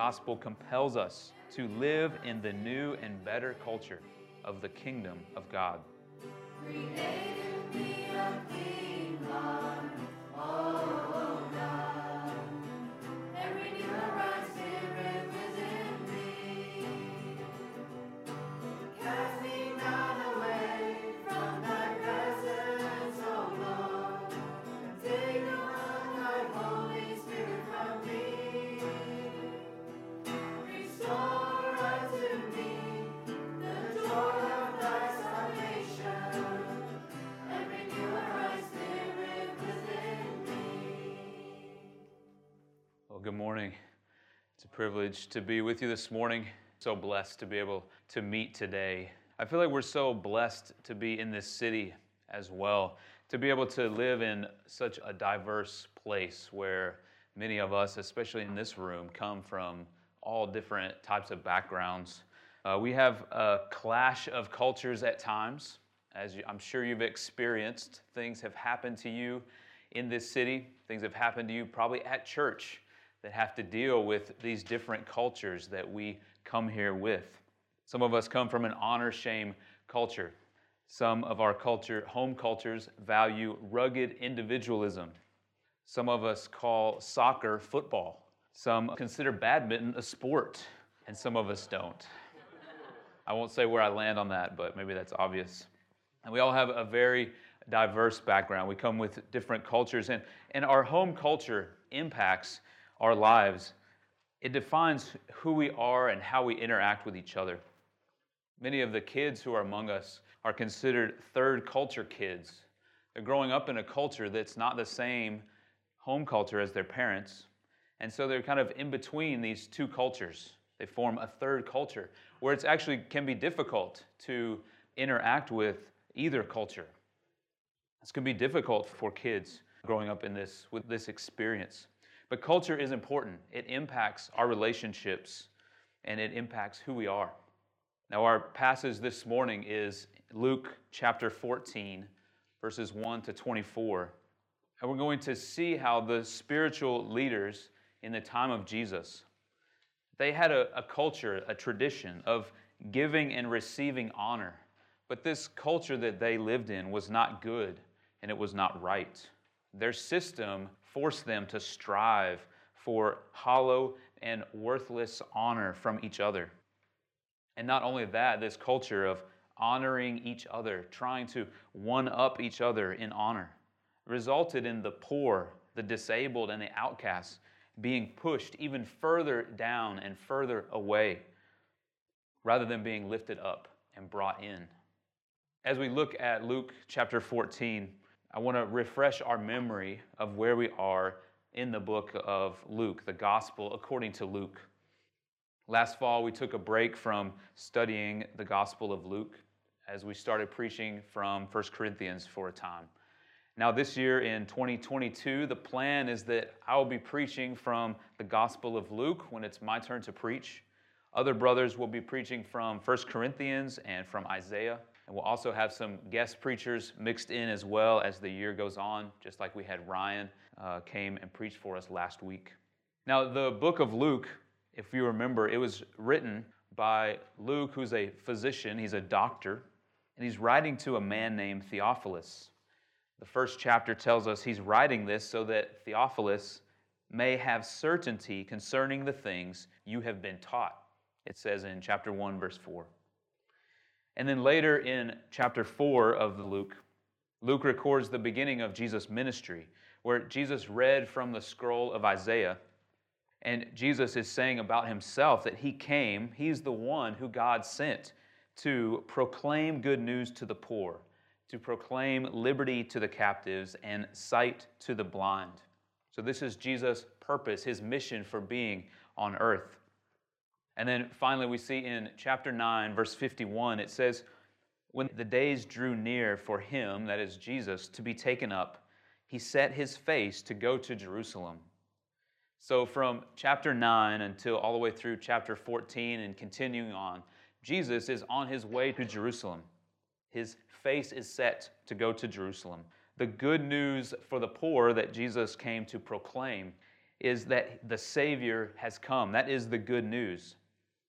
gospel compels us to live in the new and better culture of the kingdom of God. Privilege to be with you this morning. So blessed to be able to meet today. I feel like we're so blessed to be in this city as well, to be able to live in such a diverse place where many of us, especially in this room, come from all different types of backgrounds. Uh, we have a clash of cultures at times, as you, I'm sure you've experienced. Things have happened to you in this city, things have happened to you probably at church that have to deal with these different cultures that we come here with. Some of us come from an honor shame culture. Some of our culture, home cultures, value rugged individualism. Some of us call soccer football. Some consider badminton a sport, and some of us don't. I won't say where I land on that, but maybe that's obvious. And we all have a very diverse background. We come with different cultures, and, and our home culture impacts our lives. It defines who we are and how we interact with each other. Many of the kids who are among us are considered third culture kids. They're growing up in a culture that's not the same home culture as their parents. And so they're kind of in between these two cultures. They form a third culture where it's actually can be difficult to interact with either culture. It's going to be difficult for kids growing up in this with this experience. But culture is important. It impacts our relationships and it impacts who we are. Now our passage this morning is Luke chapter 14 verses 1 to 24. And we're going to see how the spiritual leaders in the time of Jesus they had a, a culture, a tradition of giving and receiving honor. But this culture that they lived in was not good and it was not right. Their system forced them to strive for hollow and worthless honor from each other. And not only that, this culture of honoring each other, trying to one up each other in honor, resulted in the poor, the disabled, and the outcasts being pushed even further down and further away rather than being lifted up and brought in. As we look at Luke chapter 14, I want to refresh our memory of where we are in the book of Luke, the gospel according to Luke. Last fall, we took a break from studying the gospel of Luke as we started preaching from 1 Corinthians for a time. Now, this year in 2022, the plan is that I will be preaching from the Gospel of Luke when it's my turn to preach. Other brothers will be preaching from 1 Corinthians and from Isaiah. And we'll also have some guest preachers mixed in as well as the year goes on, just like we had Ryan uh, came and preached for us last week. Now, the book of Luke, if you remember, it was written by Luke, who's a physician, he's a doctor, and he's writing to a man named Theophilus. The first chapter tells us he's writing this so that Theophilus may have certainty concerning the things you have been taught. It says in chapter 1, verse 4. And then later in chapter 4 of Luke, Luke records the beginning of Jesus' ministry, where Jesus read from the scroll of Isaiah. And Jesus is saying about himself that he came, he's the one who God sent to proclaim good news to the poor to proclaim liberty to the captives and sight to the blind. So, this is Jesus' purpose, his mission for being on earth. And then finally, we see in chapter 9, verse 51, it says, When the days drew near for him, that is Jesus, to be taken up, he set his face to go to Jerusalem. So, from chapter 9 until all the way through chapter 14 and continuing on, Jesus is on his way to Jerusalem. His face is set to go to Jerusalem. The good news for the poor that Jesus came to proclaim is that the Savior has come. That is the good news.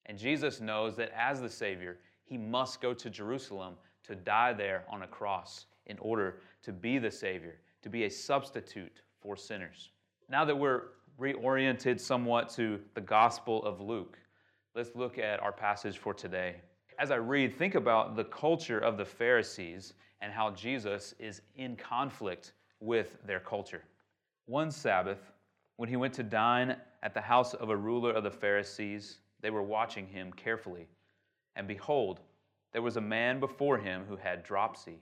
And Jesus knows that as the Savior, he must go to Jerusalem to die there on a cross in order to be the Savior, to be a substitute for sinners. Now that we're reoriented somewhat to the Gospel of Luke, let's look at our passage for today. As I read, think about the culture of the Pharisees and how Jesus is in conflict with their culture. One Sabbath, when he went to dine at the house of a ruler of the Pharisees, they were watching him carefully. And behold, there was a man before him who had dropsy.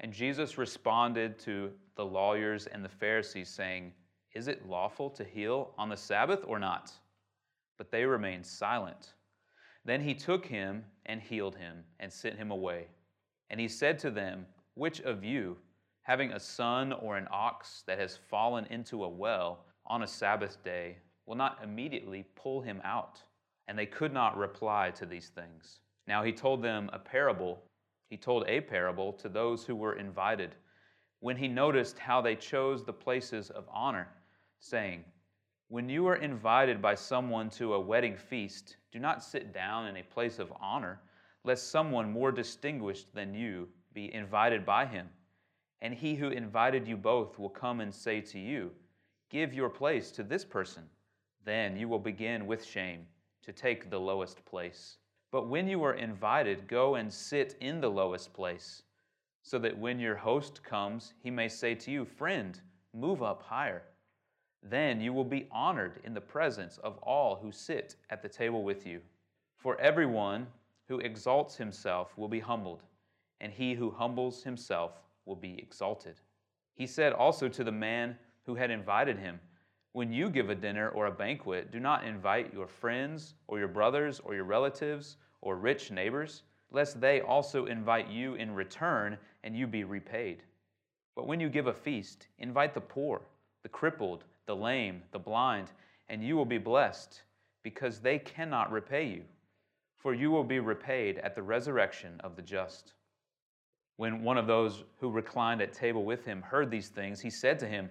And Jesus responded to the lawyers and the Pharisees, saying, Is it lawful to heal on the Sabbath or not? But they remained silent. Then he took him and healed him and sent him away. And he said to them, Which of you, having a son or an ox that has fallen into a well on a Sabbath day, will not immediately pull him out? And they could not reply to these things. Now he told them a parable. He told a parable to those who were invited when he noticed how they chose the places of honor, saying, When you are invited by someone to a wedding feast, do not sit down in a place of honor, lest someone more distinguished than you be invited by him. And he who invited you both will come and say to you, Give your place to this person. Then you will begin with shame to take the lowest place. But when you are invited, go and sit in the lowest place, so that when your host comes, he may say to you, Friend, move up higher. Then you will be honored in the presence of all who sit at the table with you. For everyone who exalts himself will be humbled, and he who humbles himself will be exalted. He said also to the man who had invited him, When you give a dinner or a banquet, do not invite your friends or your brothers or your relatives or rich neighbors, lest they also invite you in return and you be repaid. But when you give a feast, invite the poor, the crippled, the lame, the blind, and you will be blessed, because they cannot repay you, for you will be repaid at the resurrection of the just. When one of those who reclined at table with him heard these things, he said to him,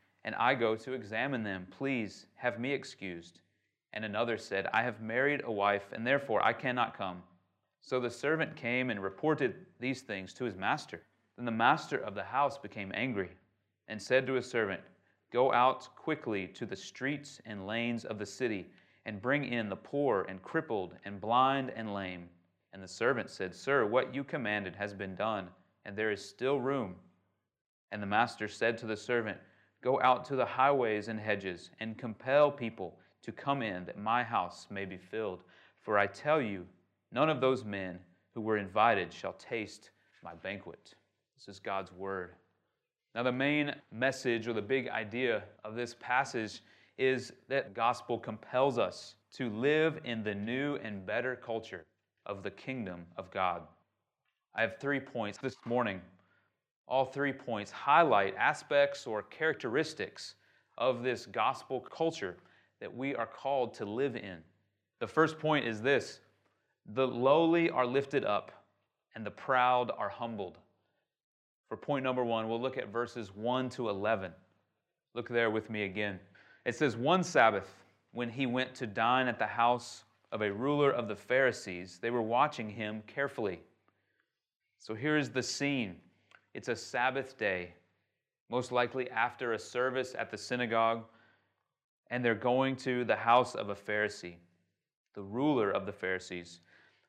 and I go to examine them. Please have me excused. And another said, I have married a wife, and therefore I cannot come. So the servant came and reported these things to his master. Then the master of the house became angry and said to his servant, Go out quickly to the streets and lanes of the city and bring in the poor and crippled and blind and lame. And the servant said, Sir, what you commanded has been done, and there is still room. And the master said to the servant, Go out to the highways and hedges and compel people to come in that my house may be filled. For I tell you, none of those men who were invited shall taste my banquet. This is God's word. Now, the main message or the big idea of this passage is that gospel compels us to live in the new and better culture of the kingdom of God. I have three points this morning. All three points highlight aspects or characteristics of this gospel culture that we are called to live in. The first point is this the lowly are lifted up, and the proud are humbled. For point number one, we'll look at verses 1 to 11. Look there with me again. It says, One Sabbath, when he went to dine at the house of a ruler of the Pharisees, they were watching him carefully. So here's the scene it's a Sabbath day, most likely after a service at the synagogue, and they're going to the house of a Pharisee, the ruler of the Pharisees.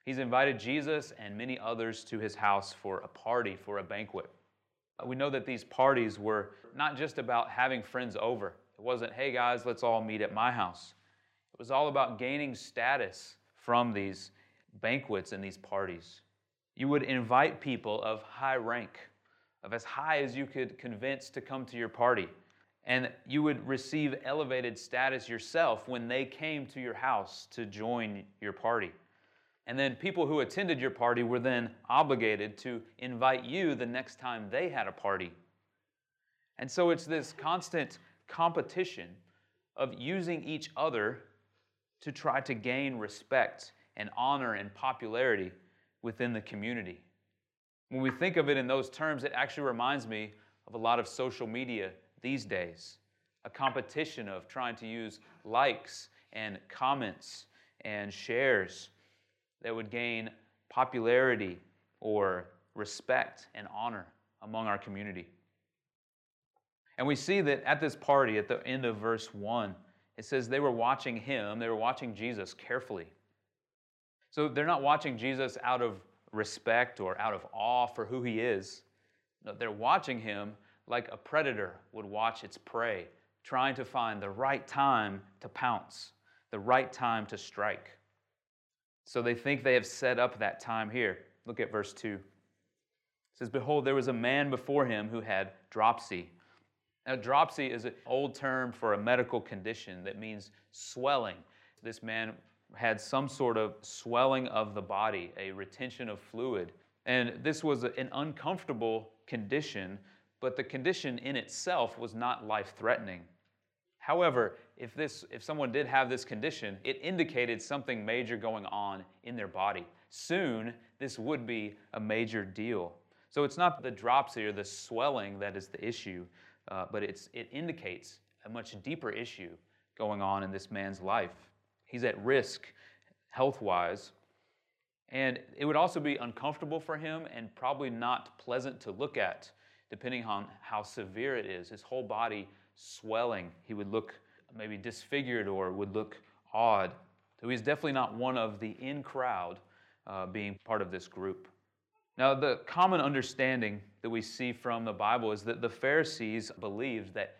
He's invited Jesus and many others to his house for a party, for a banquet. Uh, we know that these parties were not just about having friends over. It wasn't, hey guys, let's all meet at my house. It was all about gaining status from these banquets and these parties. You would invite people of high rank, of as high as you could convince to come to your party. And you would receive elevated status yourself when they came to your house to join your party. And then people who attended your party were then obligated to invite you the next time they had a party. And so it's this constant competition of using each other to try to gain respect and honor and popularity within the community. When we think of it in those terms, it actually reminds me of a lot of social media these days a competition of trying to use likes and comments and shares that would gain popularity or respect and honor among our community. And we see that at this party, at the end of verse 1, it says they were watching him, they were watching Jesus carefully. So they're not watching Jesus out of respect or out of awe for who he is. No, they're watching him like a predator would watch its prey, trying to find the right time to pounce, the right time to strike. So they think they have set up that time here. Look at verse 2. It says, Behold, there was a man before him who had dropsy. Now, dropsy is an old term for a medical condition that means swelling. This man had some sort of swelling of the body, a retention of fluid. And this was an uncomfortable condition, but the condition in itself was not life threatening. However, if, this, if someone did have this condition, it indicated something major going on in their body. Soon, this would be a major deal. So it's not the dropsy or the swelling that is the issue, uh, but it's, it indicates a much deeper issue going on in this man's life. He's at risk health wise. And it would also be uncomfortable for him and probably not pleasant to look at, depending on how severe it is. His whole body swelling. He would look maybe disfigured or would look odd. So he's definitely not one of the in crowd uh, being part of this group. Now, the common understanding that we see from the Bible is that the Pharisees believed that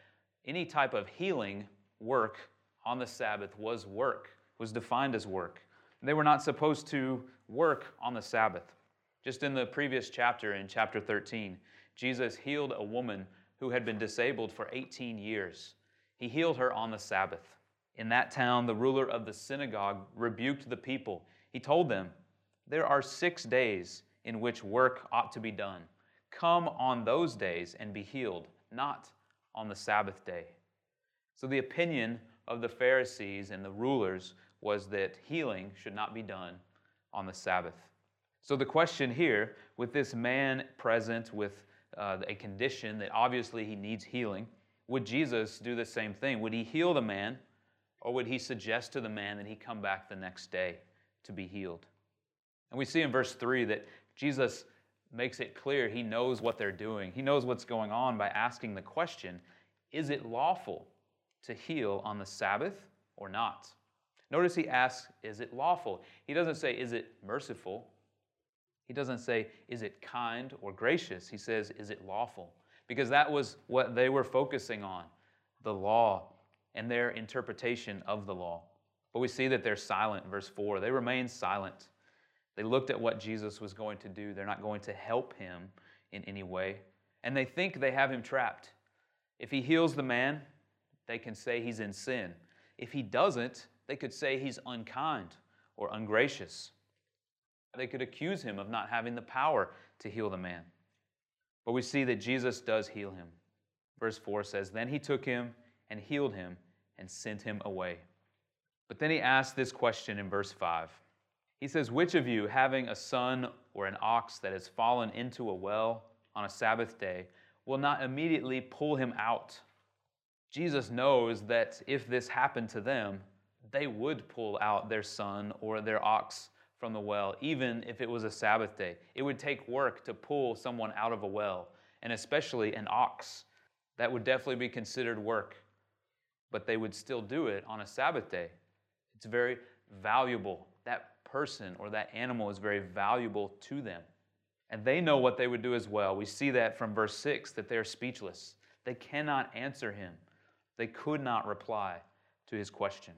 any type of healing work on the Sabbath was work, was defined as work. They were not supposed to work on the Sabbath. Just in the previous chapter, in chapter 13, Jesus healed a woman who had been disabled for 18 years. He healed her on the Sabbath. In that town, the ruler of the synagogue rebuked the people. He told them, There are six days in which work ought to be done. Come on those days and be healed, not on the Sabbath day. So the opinion of the Pharisees and the rulers was that healing should not be done on the Sabbath. So the question here, with this man present with uh, a condition that obviously he needs healing, would Jesus do the same thing? Would he heal the man, or would he suggest to the man that he come back the next day to be healed? And we see in verse 3 that Jesus makes it clear he knows what they're doing. He knows what's going on by asking the question Is it lawful to heal on the Sabbath or not? Notice he asks, Is it lawful? He doesn't say, Is it merciful? He doesn't say, Is it kind or gracious? He says, Is it lawful? Because that was what they were focusing on the law and their interpretation of the law. But we see that they're silent, verse 4. They remain silent. They looked at what Jesus was going to do. They're not going to help him in any way. And they think they have him trapped. If he heals the man, they can say he's in sin. If he doesn't, they could say he's unkind or ungracious. They could accuse him of not having the power to heal the man. But we see that Jesus does heal him. Verse 4 says, Then he took him and healed him and sent him away. But then he asks this question in verse 5 he says, Which of you, having a son or an ox that has fallen into a well on a Sabbath day, will not immediately pull him out? Jesus knows that if this happened to them, they would pull out their son or their ox from the well, even if it was a Sabbath day. It would take work to pull someone out of a well, and especially an ox. That would definitely be considered work, but they would still do it on a Sabbath day. It's very valuable. That person or that animal is very valuable to them. And they know what they would do as well. We see that from verse 6 that they're speechless. They cannot answer him, they could not reply to his question.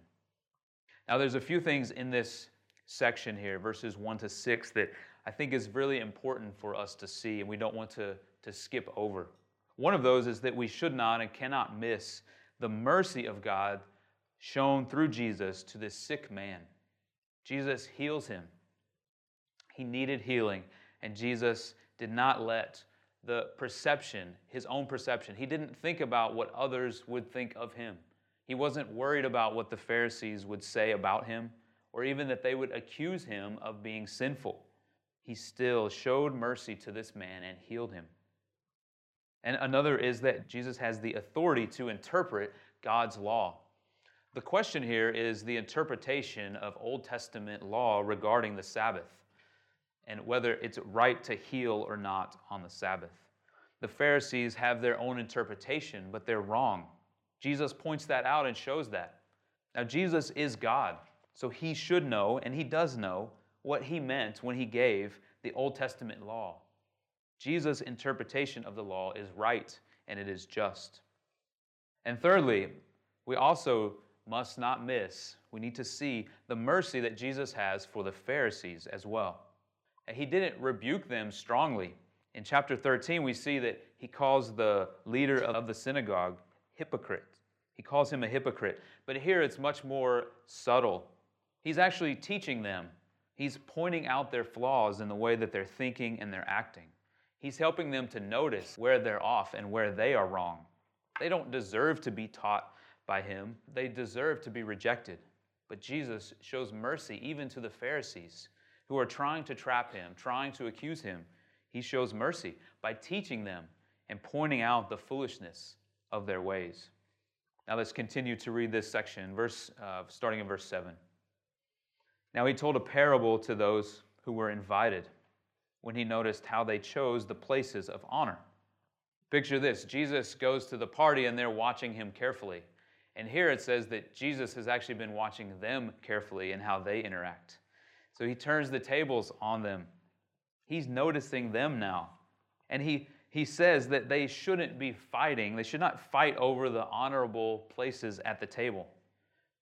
Now, there's a few things in this section here, verses 1 to 6, that I think is really important for us to see, and we don't want to, to skip over. One of those is that we should not and cannot miss the mercy of God shown through Jesus to this sick man. Jesus heals him. He needed healing, and Jesus did not let the perception, his own perception, he didn't think about what others would think of him. He wasn't worried about what the Pharisees would say about him or even that they would accuse him of being sinful. He still showed mercy to this man and healed him. And another is that Jesus has the authority to interpret God's law. The question here is the interpretation of Old Testament law regarding the Sabbath and whether it's right to heal or not on the Sabbath. The Pharisees have their own interpretation, but they're wrong. Jesus points that out and shows that. Now, Jesus is God, so he should know, and he does know, what he meant when he gave the Old Testament law. Jesus' interpretation of the law is right and it is just. And thirdly, we also must not miss, we need to see the mercy that Jesus has for the Pharisees as well. And he didn't rebuke them strongly. In chapter 13, we see that he calls the leader of the synagogue hypocrite. He calls him a hypocrite. But here it's much more subtle. He's actually teaching them, he's pointing out their flaws in the way that they're thinking and they're acting. He's helping them to notice where they're off and where they are wrong. They don't deserve to be taught by him, they deserve to be rejected. But Jesus shows mercy even to the Pharisees who are trying to trap him, trying to accuse him. He shows mercy by teaching them and pointing out the foolishness of their ways. Now let's continue to read this section, verse, uh, starting in verse 7. Now he told a parable to those who were invited when he noticed how they chose the places of honor. Picture this Jesus goes to the party and they're watching him carefully. And here it says that Jesus has actually been watching them carefully and how they interact. So he turns the tables on them. He's noticing them now. And he, he says that they shouldn't be fighting. They should not fight over the honorable places at the table,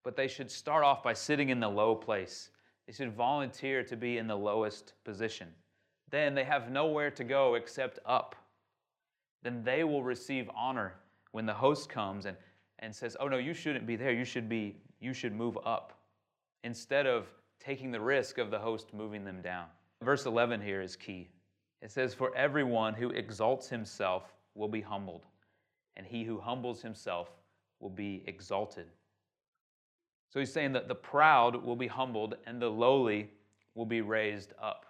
but they should start off by sitting in the low place. They should volunteer to be in the lowest position. Then they have nowhere to go except up. Then they will receive honor when the host comes and, and says, Oh, no, you shouldn't be there. You should, be, you should move up. Instead of taking the risk of the host moving them down. Verse 11 here is key. It says, For everyone who exalts himself will be humbled, and he who humbles himself will be exalted. So he's saying that the proud will be humbled and the lowly will be raised up.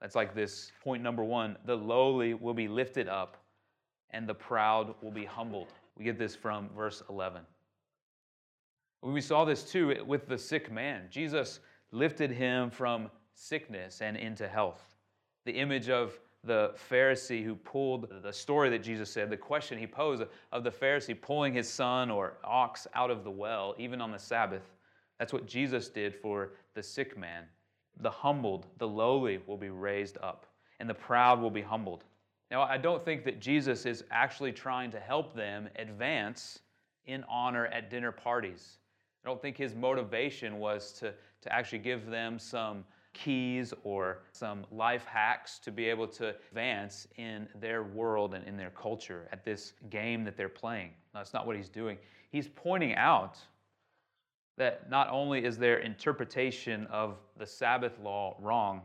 That's like this point number one the lowly will be lifted up and the proud will be humbled. We get this from verse 11. We saw this too with the sick man. Jesus lifted him from sickness and into health. The image of the Pharisee who pulled the story that Jesus said, the question he posed of the Pharisee pulling his son or ox out of the well, even on the Sabbath. That's what Jesus did for the sick man. The humbled, the lowly will be raised up, and the proud will be humbled. Now, I don't think that Jesus is actually trying to help them advance in honor at dinner parties. I don't think his motivation was to to actually give them some keys or some life hacks to be able to advance in their world and in their culture at this game that they're playing. That's not what he's doing. He's pointing out that not only is their interpretation of the Sabbath law wrong,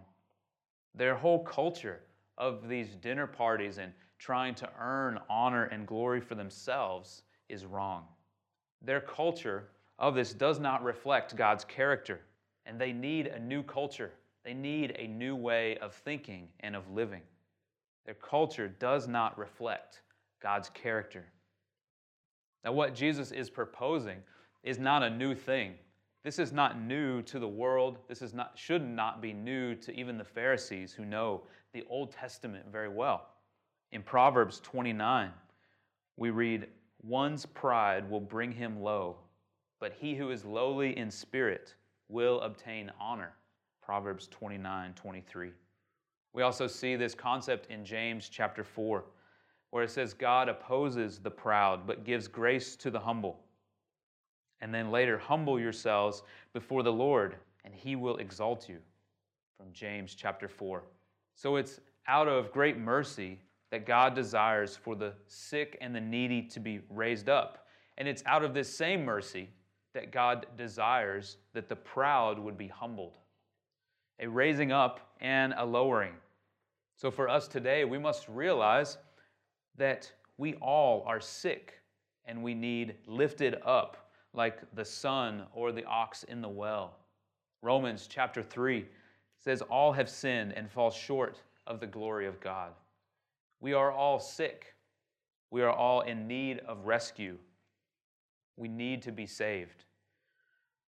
their whole culture of these dinner parties and trying to earn honor and glory for themselves is wrong. Their culture of this does not reflect God's character and they need a new culture. They need a new way of thinking and of living. Their culture does not reflect God's character. Now, what Jesus is proposing is not a new thing. This is not new to the world. This is not, should not be new to even the Pharisees who know the Old Testament very well. In Proverbs 29, we read, One's pride will bring him low, but he who is lowly in spirit will obtain honor. Proverbs 29 23. We also see this concept in James chapter 4, where it says, God opposes the proud, but gives grace to the humble. And then later, humble yourselves before the Lord, and he will exalt you. From James chapter 4. So it's out of great mercy that God desires for the sick and the needy to be raised up. And it's out of this same mercy that God desires that the proud would be humbled. A raising up and a lowering. So for us today, we must realize that we all are sick and we need lifted up like the son or the ox in the well. Romans chapter 3 says, All have sinned and fall short of the glory of God. We are all sick. We are all in need of rescue. We need to be saved.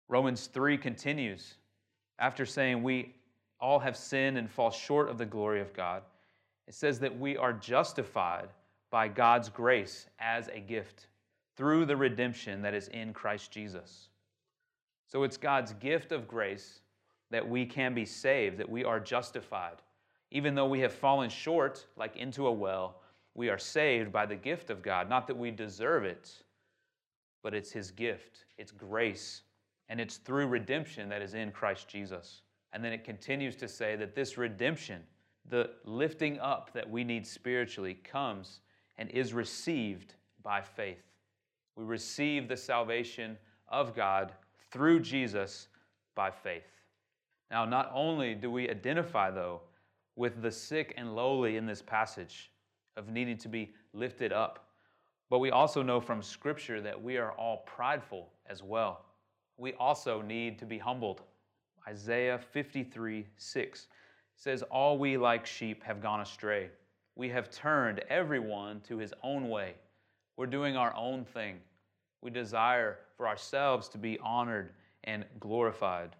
Romans 3 continues after saying, We all have sinned and fall short of the glory of God. It says that we are justified by God's grace as a gift through the redemption that is in Christ Jesus. So it's God's gift of grace that we can be saved, that we are justified. Even though we have fallen short, like into a well, we are saved by the gift of God. Not that we deserve it, but it's His gift, it's grace, and it's through redemption that is in Christ Jesus. And then it continues to say that this redemption, the lifting up that we need spiritually, comes and is received by faith. We receive the salvation of God through Jesus by faith. Now, not only do we identify, though, with the sick and lowly in this passage of needing to be lifted up, but we also know from Scripture that we are all prideful as well. We also need to be humbled. Isaiah 53 6 says, All we like sheep have gone astray. We have turned everyone to his own way. We're doing our own thing. We desire for ourselves to be honored and glorified.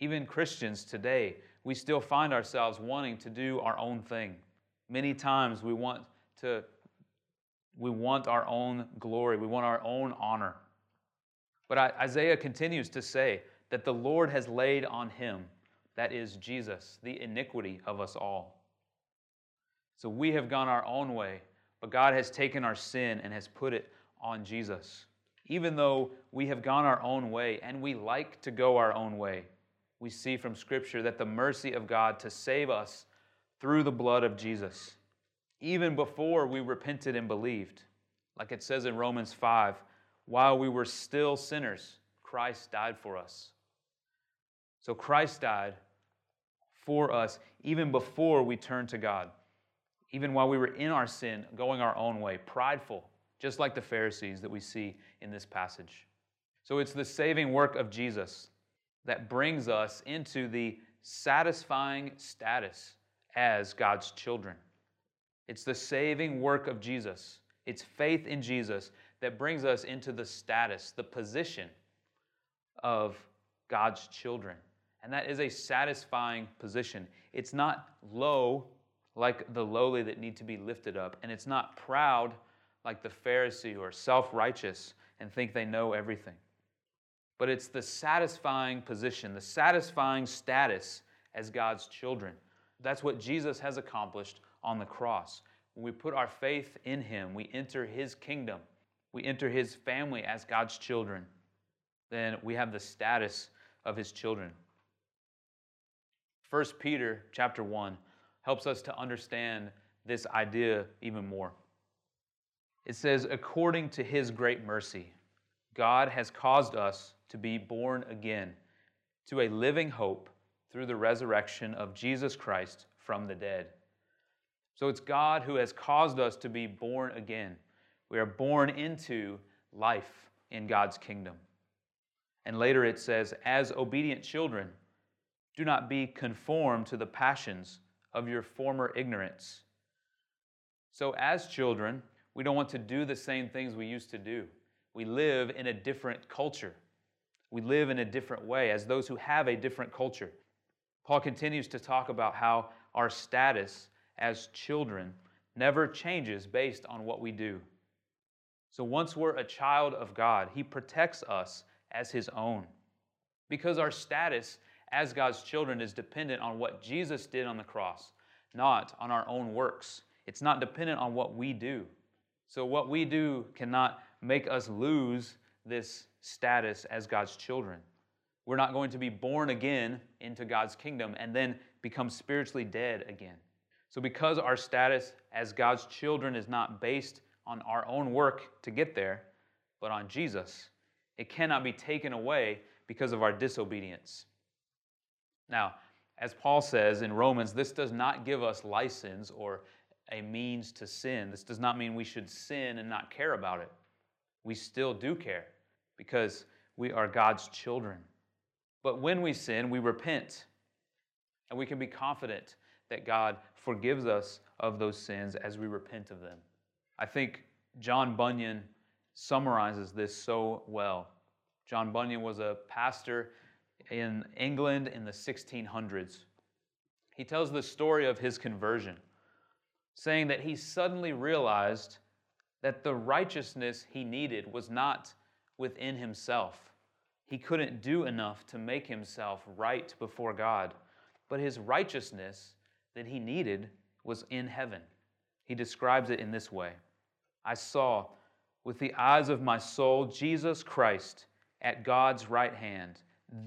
Even Christians today, we still find ourselves wanting to do our own thing. Many times we want to we want our own glory, we want our own honor. But Isaiah continues to say that the Lord has laid on him, that is Jesus, the iniquity of us all. So we have gone our own way, but God has taken our sin and has put it on Jesus. Even though we have gone our own way and we like to go our own way, we see from Scripture that the mercy of God to save us through the blood of Jesus, even before we repented and believed. Like it says in Romans 5, while we were still sinners, Christ died for us. So Christ died for us even before we turned to God, even while we were in our sin, going our own way, prideful, just like the Pharisees that we see in this passage. So it's the saving work of Jesus that brings us into the satisfying status as God's children. It's the saving work of Jesus. It's faith in Jesus that brings us into the status, the position of God's children. And that is a satisfying position. It's not low like the lowly that need to be lifted up, and it's not proud like the Pharisee or self righteous and think they know everything but it's the satisfying position, the satisfying status as God's children. That's what Jesus has accomplished on the cross. When we put our faith in Him, we enter His kingdom, we enter His family as God's children, then we have the status of His children. 1 Peter chapter 1 helps us to understand this idea even more. It says, according to his great mercy, God has caused us to be born again to a living hope through the resurrection of Jesus Christ from the dead. So it's God who has caused us to be born again. We are born into life in God's kingdom. And later it says, as obedient children, do not be conformed to the passions of your former ignorance. So, as children, we don't want to do the same things we used to do. We live in a different culture. We live in a different way as those who have a different culture. Paul continues to talk about how our status as children never changes based on what we do. So once we're a child of God, He protects us as His own. Because our status as God's children is dependent on what Jesus did on the cross, not on our own works. It's not dependent on what we do. So what we do cannot make us lose this status as God's children. We're not going to be born again into God's kingdom and then become spiritually dead again. So, because our status as God's children is not based on our own work to get there, but on Jesus. It cannot be taken away because of our disobedience. Now, as Paul says in Romans, this does not give us license or a means to sin. This does not mean we should sin and not care about it. We still do care because we are God's children. But when we sin, we repent. And we can be confident that God forgives us of those sins as we repent of them. I think John Bunyan summarizes this so well. John Bunyan was a pastor in England in the 1600s. He tells the story of his conversion, saying that he suddenly realized that the righteousness he needed was not within himself. He couldn't do enough to make himself right before God, but his righteousness that he needed was in heaven. He describes it in this way I saw with the eyes of my soul Jesus Christ at God's right hand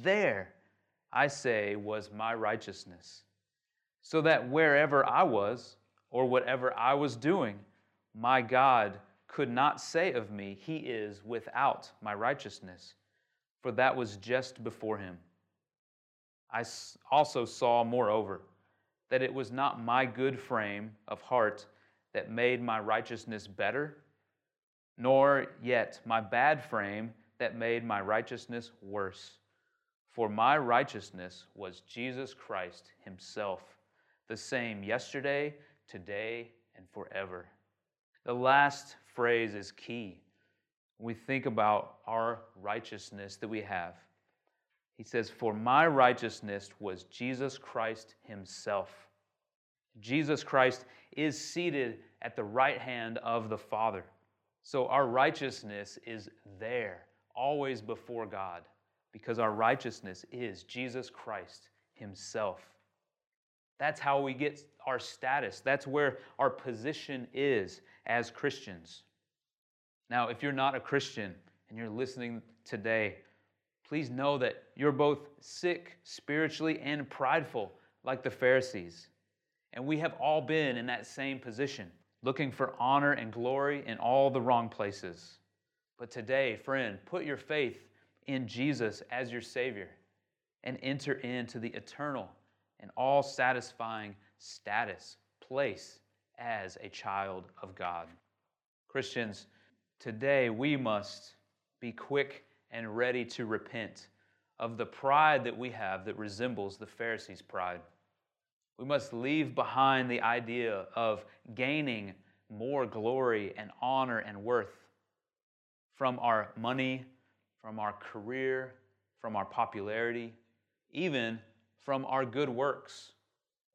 there, I say, was my righteousness. So that wherever I was, or whatever I was doing, my God could not say of me, He is without my righteousness, for that was just before Him. I also saw, moreover, that it was not my good frame of heart that made my righteousness better, nor yet my bad frame that made my righteousness worse. For my righteousness was Jesus Christ Himself, the same yesterday, today, and forever. The last phrase is key. When we think about our righteousness that we have, he says, For my righteousness was Jesus Christ Himself. Jesus Christ is seated at the right hand of the Father. So our righteousness is there, always before God because our righteousness is Jesus Christ Himself. That's how we get our status. That's where our position is as Christians. Now, if you're not a Christian and you're listening today, please know that you're both sick spiritually and prideful, like the Pharisees. And we have all been in that same position, looking for honor and glory in all the wrong places. But today, friend, put your faith in Jesus as your Savior and enter into the eternal and all satisfying status, place as a child of God. Christians, today we must be quick and ready to repent of the pride that we have that resembles the Pharisees' pride. We must leave behind the idea of gaining more glory and honor and worth from our money, from our career, from our popularity, even from our good works.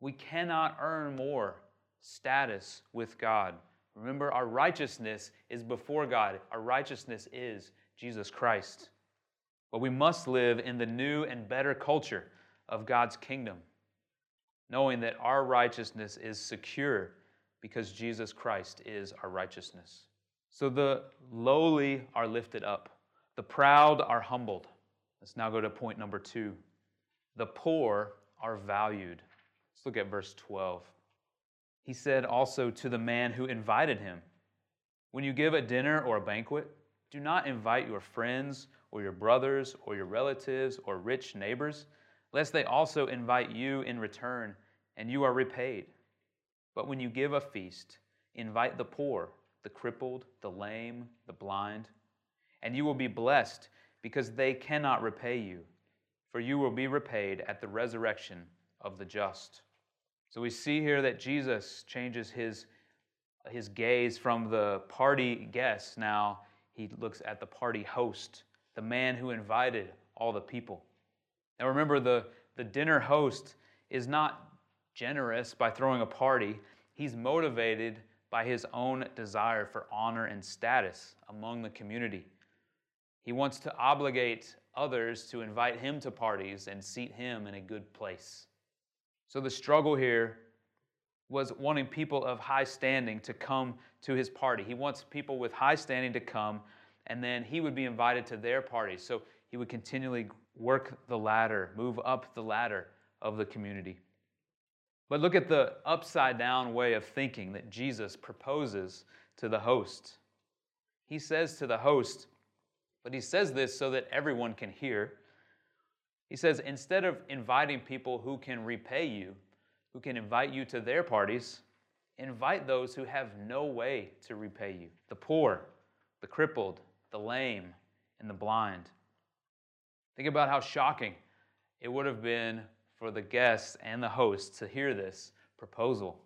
We cannot earn more status with God. Remember, our righteousness is before God, our righteousness is Jesus Christ. But we must live in the new and better culture of God's kingdom, knowing that our righteousness is secure because Jesus Christ is our righteousness. So the lowly are lifted up. The proud are humbled. Let's now go to point number two. The poor are valued. Let's look at verse 12. He said also to the man who invited him, When you give a dinner or a banquet, do not invite your friends or your brothers or your relatives or rich neighbors, lest they also invite you in return and you are repaid. But when you give a feast, invite the poor, the crippled, the lame, the blind and you will be blessed because they cannot repay you, for you will be repaid at the resurrection of the just. So we see here that Jesus changes his, his gaze from the party guests. Now he looks at the party host, the man who invited all the people. Now remember, the, the dinner host is not generous by throwing a party, he's motivated by his own desire for honor and status among the community. He wants to obligate others to invite him to parties and seat him in a good place. So the struggle here was wanting people of high standing to come to his party. He wants people with high standing to come, and then he would be invited to their party. So he would continually work the ladder, move up the ladder of the community. But look at the upside down way of thinking that Jesus proposes to the host. He says to the host, but he says this so that everyone can hear. He says, instead of inviting people who can repay you, who can invite you to their parties, invite those who have no way to repay you the poor, the crippled, the lame, and the blind. Think about how shocking it would have been for the guests and the hosts to hear this proposal.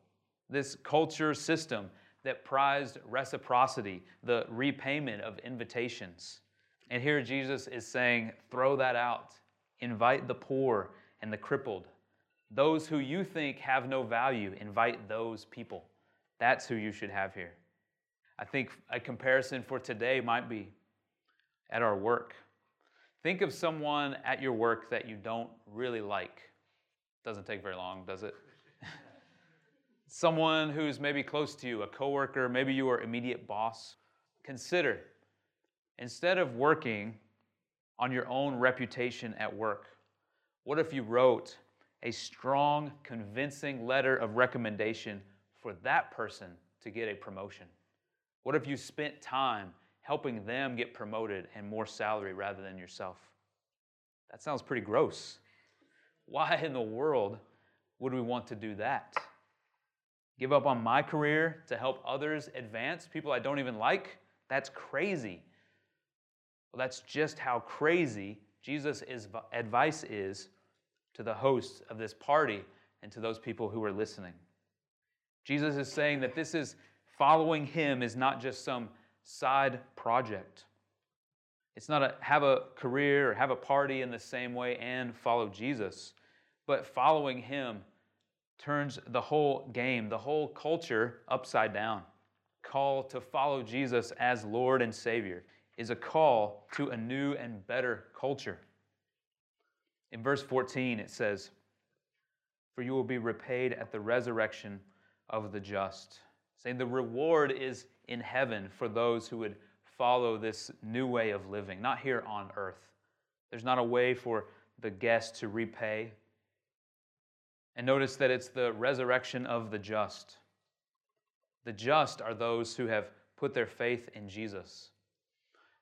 This culture system that prized reciprocity, the repayment of invitations. And here Jesus is saying, throw that out. Invite the poor and the crippled. Those who you think have no value, invite those people. That's who you should have here. I think a comparison for today might be at our work. Think of someone at your work that you don't really like. Doesn't take very long, does it? someone who's maybe close to you, a coworker, maybe your immediate boss. Consider instead of working on your own reputation at work, what if you wrote a strong, convincing letter of recommendation for that person to get a promotion? What if you spent time helping them get promoted and more salary rather than yourself? That sounds pretty gross. Why in the world would we want to do that? Give up on my career to help others advance, people I don't even like? That's crazy. Well, that's just how crazy Jesus' advice is to the hosts of this party and to those people who are listening. Jesus is saying that this is following him is not just some side project. It's not a have a career or have a party in the same way and follow Jesus, but following him turns the whole game, the whole culture upside down. Call to follow Jesus as Lord and Savior is a call to a new and better culture. In verse 14, it says, For you will be repaid at the resurrection of the just. Saying the reward is in heaven for those who would follow this new way of living, not here on earth. There's not a way for the guest to repay. And notice that it's the resurrection of the just. The just are those who have put their faith in Jesus.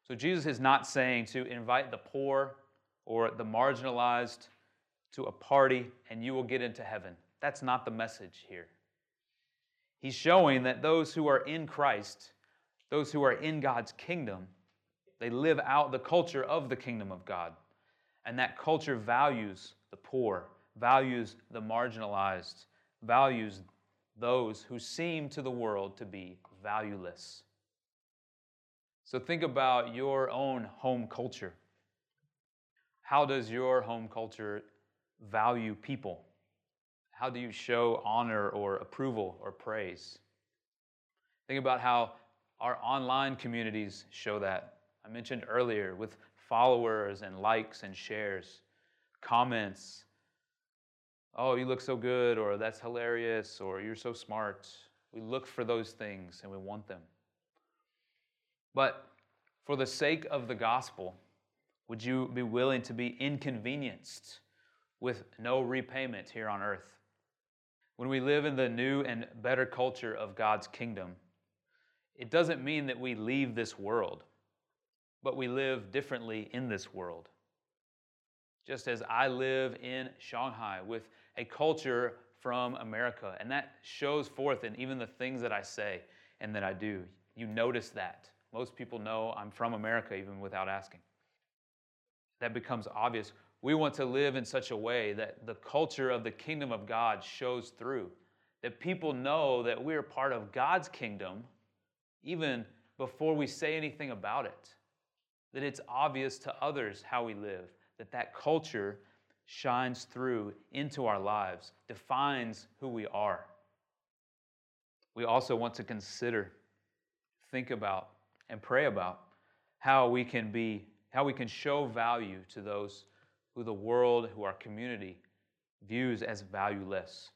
So Jesus is not saying to invite the poor or the marginalized to a party and you will get into heaven. That's not the message here. He's showing that those who are in Christ, those who are in God's kingdom, they live out the culture of the kingdom of God. And that culture values the poor, values the marginalized, values those who seem to the world to be valueless. So think about your own home culture. How does your home culture value people? How do you show honor or approval or praise? Think about how our online communities show that. I mentioned earlier with followers and likes and shares, comments. Oh, you look so good, or that's hilarious, or you're so smart. We look for those things and we want them. But for the sake of the gospel, would you be willing to be inconvenienced with no repayment here on earth? When we live in the new and better culture of God's kingdom, it doesn't mean that we leave this world, but we live differently in this world. Just as I live in Shanghai with a culture from America, and that shows forth in even the things that I say and that I do. You notice that. Most people know I'm from America even without asking. That becomes obvious. We want to live in such a way that the culture of the kingdom of God shows through, that people know that we're part of God's kingdom even before we say anything about it, that it's obvious to others how we live, that that culture shines through into our lives, defines who we are. We also want to consider, think about and pray about how we can be how we can show value to those who the world who our community views as valueless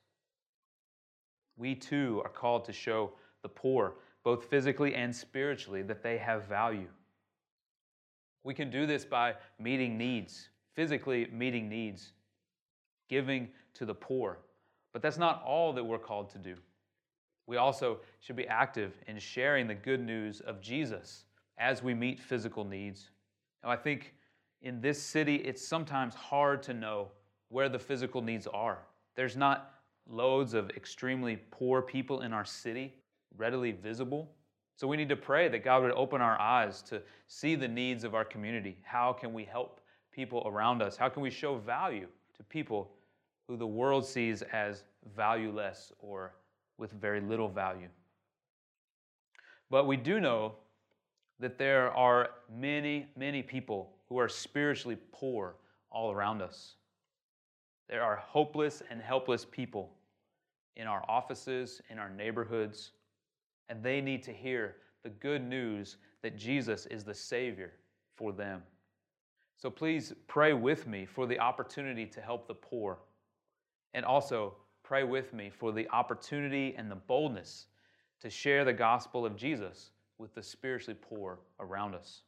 we too are called to show the poor both physically and spiritually that they have value we can do this by meeting needs physically meeting needs giving to the poor But that's not all that we're called to do. We also should be active in sharing the good news of Jesus as we meet physical needs. I think in this city, it's sometimes hard to know where the physical needs are. There's not loads of extremely poor people in our city readily visible. So we need to pray that God would open our eyes to see the needs of our community. How can we help people around us? How can we show value to people who the world sees as valueless or with very little value? But we do know that there are many, many people who are spiritually poor all around us. There are hopeless and helpless people in our offices, in our neighborhoods, and they need to hear the good news that Jesus is the Savior for them. So please pray with me for the opportunity to help the poor, and also pray with me for the opportunity and the boldness to share the gospel of Jesus with the spiritually poor around us.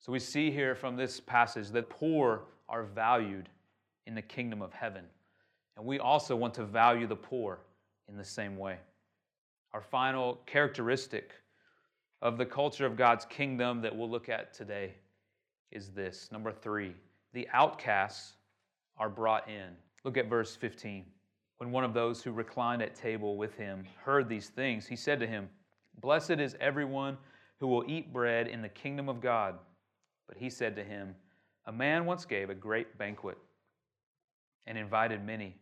So we see here from this passage that poor are valued in the kingdom of heaven. And we also want to value the poor in the same way. Our final characteristic of the culture of God's kingdom that we'll look at today is this number three the outcasts are brought in. Look at verse 15. When one of those who reclined at table with him heard these things, he said to him, Blessed is everyone who will eat bread in the kingdom of God. But he said to him, A man once gave a great banquet and invited many.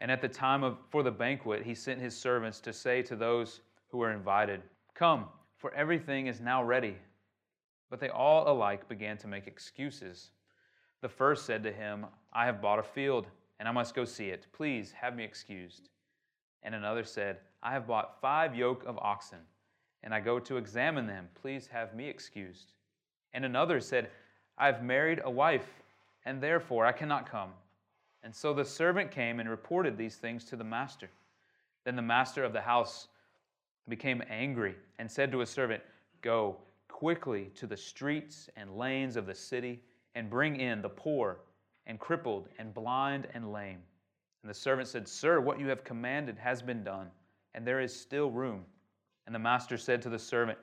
And at the time of, for the banquet, he sent his servants to say to those who were invited, Come, for everything is now ready. But they all alike began to make excuses. The first said to him, I have bought a field, and I must go see it. Please have me excused. And another said, I have bought five yoke of oxen, and I go to examine them. Please have me excused. And another said, I have married a wife, and therefore I cannot come. And so the servant came and reported these things to the master. Then the master of the house became angry and said to his servant, Go quickly to the streets and lanes of the city and bring in the poor and crippled and blind and lame. And the servant said, Sir, what you have commanded has been done, and there is still room. And the master said to the servant,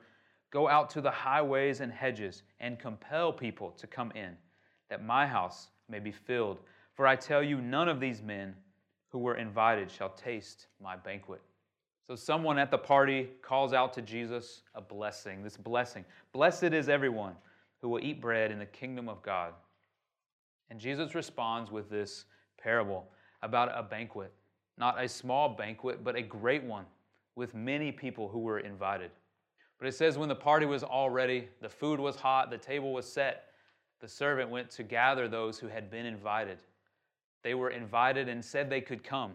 Go out to the highways and hedges and compel people to come in, that my house may be filled. For I tell you, none of these men who were invited shall taste my banquet. So someone at the party calls out to Jesus a blessing, this blessing. Blessed is everyone who will eat bread in the kingdom of God. And Jesus responds with this parable about a banquet, not a small banquet, but a great one with many people who were invited. But it says when the party was all ready, the food was hot, the table was set, the servant went to gather those who had been invited. They were invited and said they could come.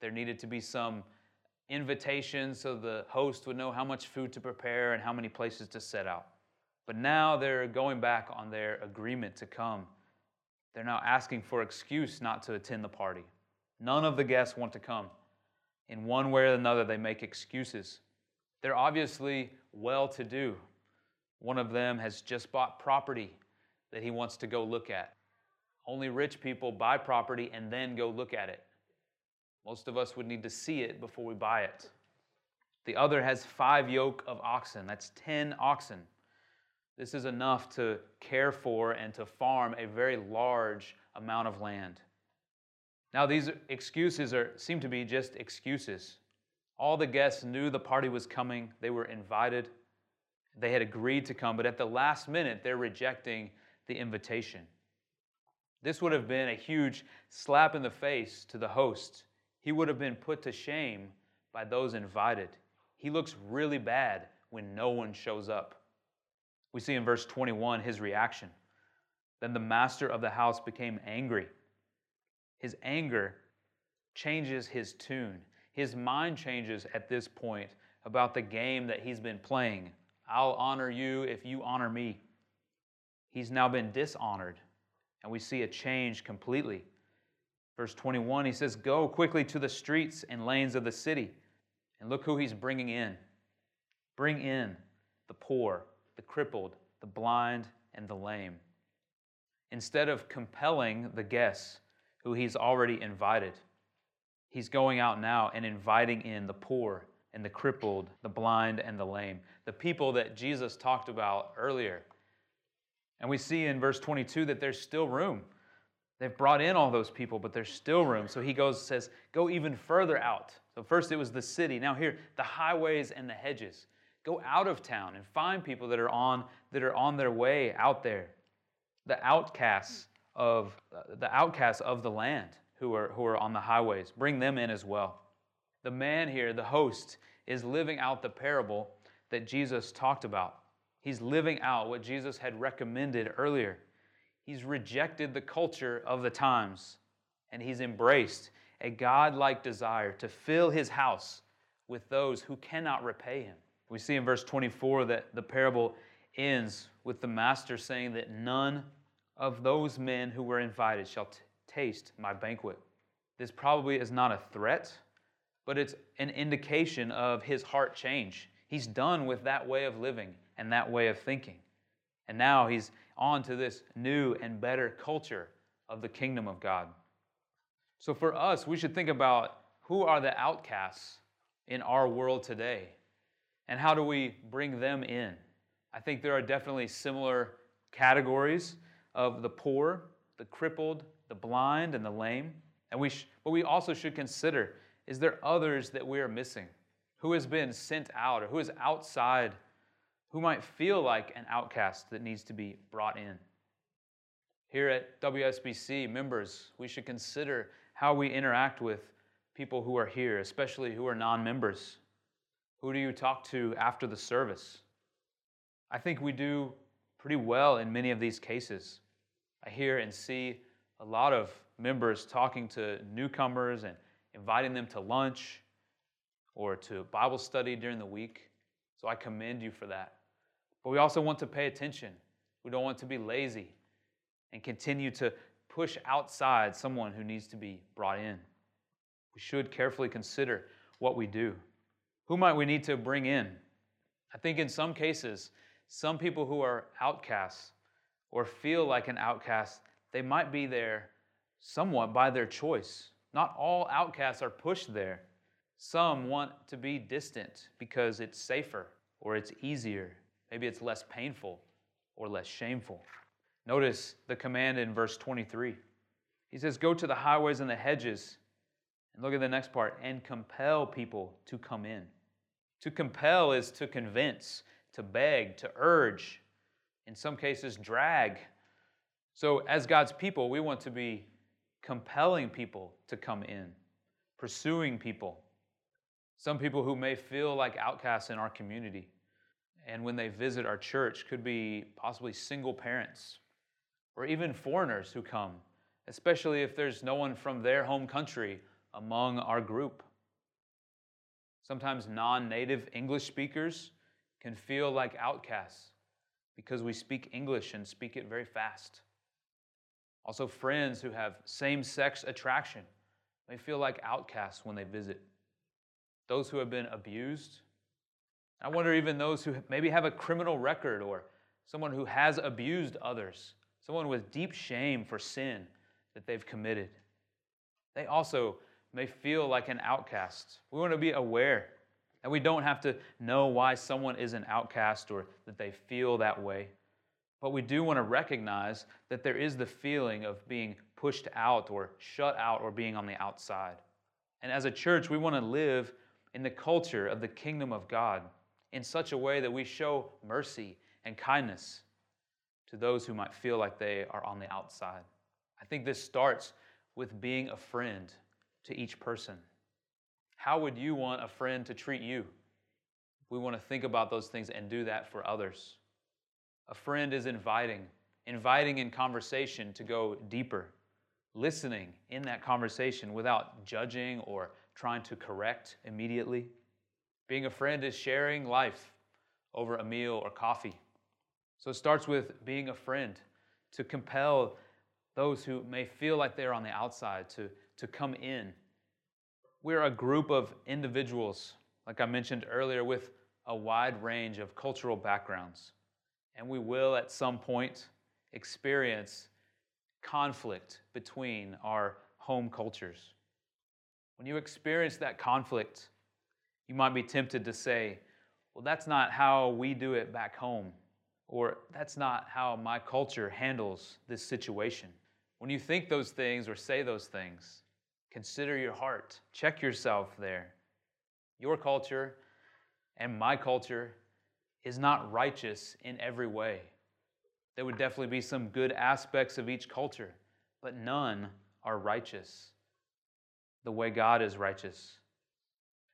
There needed to be some invitation so the host would know how much food to prepare and how many places to set out. But now they're going back on their agreement to come. They're now asking for excuse not to attend the party. None of the guests want to come. In one way or another, they make excuses. They're obviously well to do. One of them has just bought property that he wants to go look at. Only rich people buy property and then go look at it. Most of us would need to see it before we buy it. The other has five yoke of oxen. That's 10 oxen. This is enough to care for and to farm a very large amount of land. Now, these excuses are, seem to be just excuses. All the guests knew the party was coming, they were invited, they had agreed to come, but at the last minute, they're rejecting the invitation. This would have been a huge slap in the face to the host. He would have been put to shame by those invited. He looks really bad when no one shows up. We see in verse 21 his reaction. Then the master of the house became angry. His anger changes his tune. His mind changes at this point about the game that he's been playing. I'll honor you if you honor me. He's now been dishonored, and we see a change completely. Verse 21, he says, Go quickly to the streets and lanes of the city, and look who he's bringing in. Bring in the poor, the crippled, the blind, and the lame. Instead of compelling the guests who he's already invited, He's going out now and inviting in the poor and the crippled, the blind and the lame, the people that Jesus talked about earlier. And we see in verse 22 that there's still room. They've brought in all those people, but there's still room. So he goes says, "Go even further out." So first it was the city. Now here, the highways and the hedges. Go out of town and find people that are on that are on their way out there. The outcasts of uh, the outcasts of the land who are who are on the highways. Bring them in as well. The man here, the host, is living out the parable that Jesus talked about. He's living out what Jesus had recommended earlier. He's rejected the culture of the times and he's embraced a God-like desire to fill his house with those who cannot repay him. We see in verse 24 that the parable ends with the master saying that none of those men who were invited shall t- taste my banquet. This probably is not a threat, but it's an indication of his heart change. He's done with that way of living and that way of thinking. And now he's on to this new and better culture of the kingdom of God. So for us, we should think about who are the outcasts in our world today and how do we bring them in? I think there are definitely similar categories of the poor, the crippled, the blind, and the lame. And we sh- but we also should consider is there others that we are missing? Who has been sent out or who is outside, who might feel like an outcast that needs to be brought in? Here at WSBC, members, we should consider how we interact with people who are here, especially who are non members. Who do you talk to after the service? I think we do pretty well in many of these cases. I hear and see a lot of members talking to newcomers and inviting them to lunch or to Bible study during the week. So I commend you for that. But we also want to pay attention. We don't want to be lazy and continue to push outside someone who needs to be brought in. We should carefully consider what we do. Who might we need to bring in? I think in some cases, some people who are outcasts or feel like an outcast, they might be there somewhat by their choice. Not all outcasts are pushed there. Some want to be distant because it's safer or it's easier. Maybe it's less painful or less shameful. Notice the command in verse 23. He says, Go to the highways and the hedges. And look at the next part and compel people to come in. To compel is to convince, to beg, to urge, in some cases, drag. So, as God's people, we want to be compelling people to come in, pursuing people. Some people who may feel like outcasts in our community, and when they visit our church, could be possibly single parents or even foreigners who come, especially if there's no one from their home country among our group. Sometimes non native English speakers can feel like outcasts because we speak English and speak it very fast. Also, friends who have same sex attraction may feel like outcasts when they visit. Those who have been abused. I wonder, even those who maybe have a criminal record or someone who has abused others, someone with deep shame for sin that they've committed. They also may feel like an outcast. We want to be aware that we don't have to know why someone is an outcast or that they feel that way. But we do want to recognize that there is the feeling of being pushed out or shut out or being on the outside. And as a church, we want to live in the culture of the kingdom of God in such a way that we show mercy and kindness to those who might feel like they are on the outside. I think this starts with being a friend to each person. How would you want a friend to treat you? We want to think about those things and do that for others. A friend is inviting, inviting in conversation to go deeper, listening in that conversation without judging or trying to correct immediately. Being a friend is sharing life over a meal or coffee. So it starts with being a friend to compel those who may feel like they're on the outside to, to come in. We're a group of individuals, like I mentioned earlier, with a wide range of cultural backgrounds. And we will at some point experience conflict between our home cultures. When you experience that conflict, you might be tempted to say, Well, that's not how we do it back home, or that's not how my culture handles this situation. When you think those things or say those things, consider your heart. Check yourself there. Your culture and my culture is not righteous in every way. There would definitely be some good aspects of each culture, but none are righteous the way God is righteous.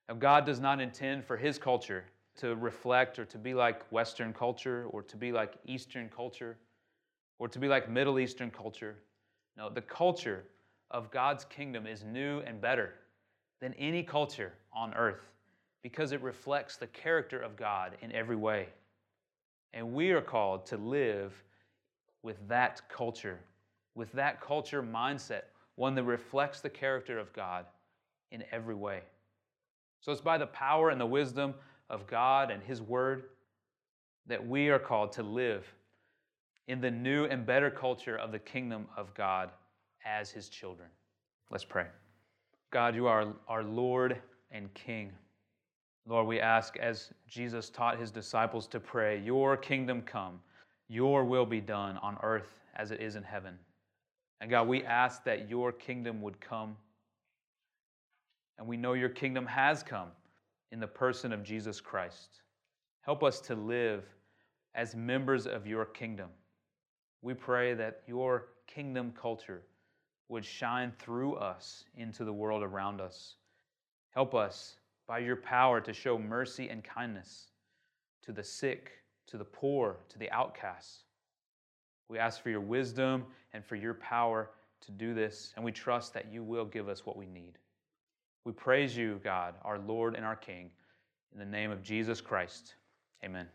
Now, God does not intend for His culture to reflect or to be like Western culture or to be like Eastern culture or to be like Middle Eastern culture. No, the culture of God's kingdom is new and better than any culture on earth because it reflects the character of God in every way. And we are called to live with that culture, with that culture mindset, one that reflects the character of God in every way. So it's by the power and the wisdom of God and His Word that we are called to live in the new and better culture of the kingdom of God as His children. Let's pray. God, you are our Lord and King. Lord, we ask as Jesus taught his disciples to pray, Your kingdom come, your will be done on earth as it is in heaven. And God, we ask that your kingdom would come. And we know your kingdom has come in the person of Jesus Christ. Help us to live as members of your kingdom. We pray that your kingdom culture would shine through us into the world around us. Help us by your power to show mercy and kindness to the sick, to the poor, to the outcasts. We ask for your wisdom and for your power to do this, and we trust that you will give us what we need. We praise you, God, our Lord and our King, in the name of Jesus Christ. Amen.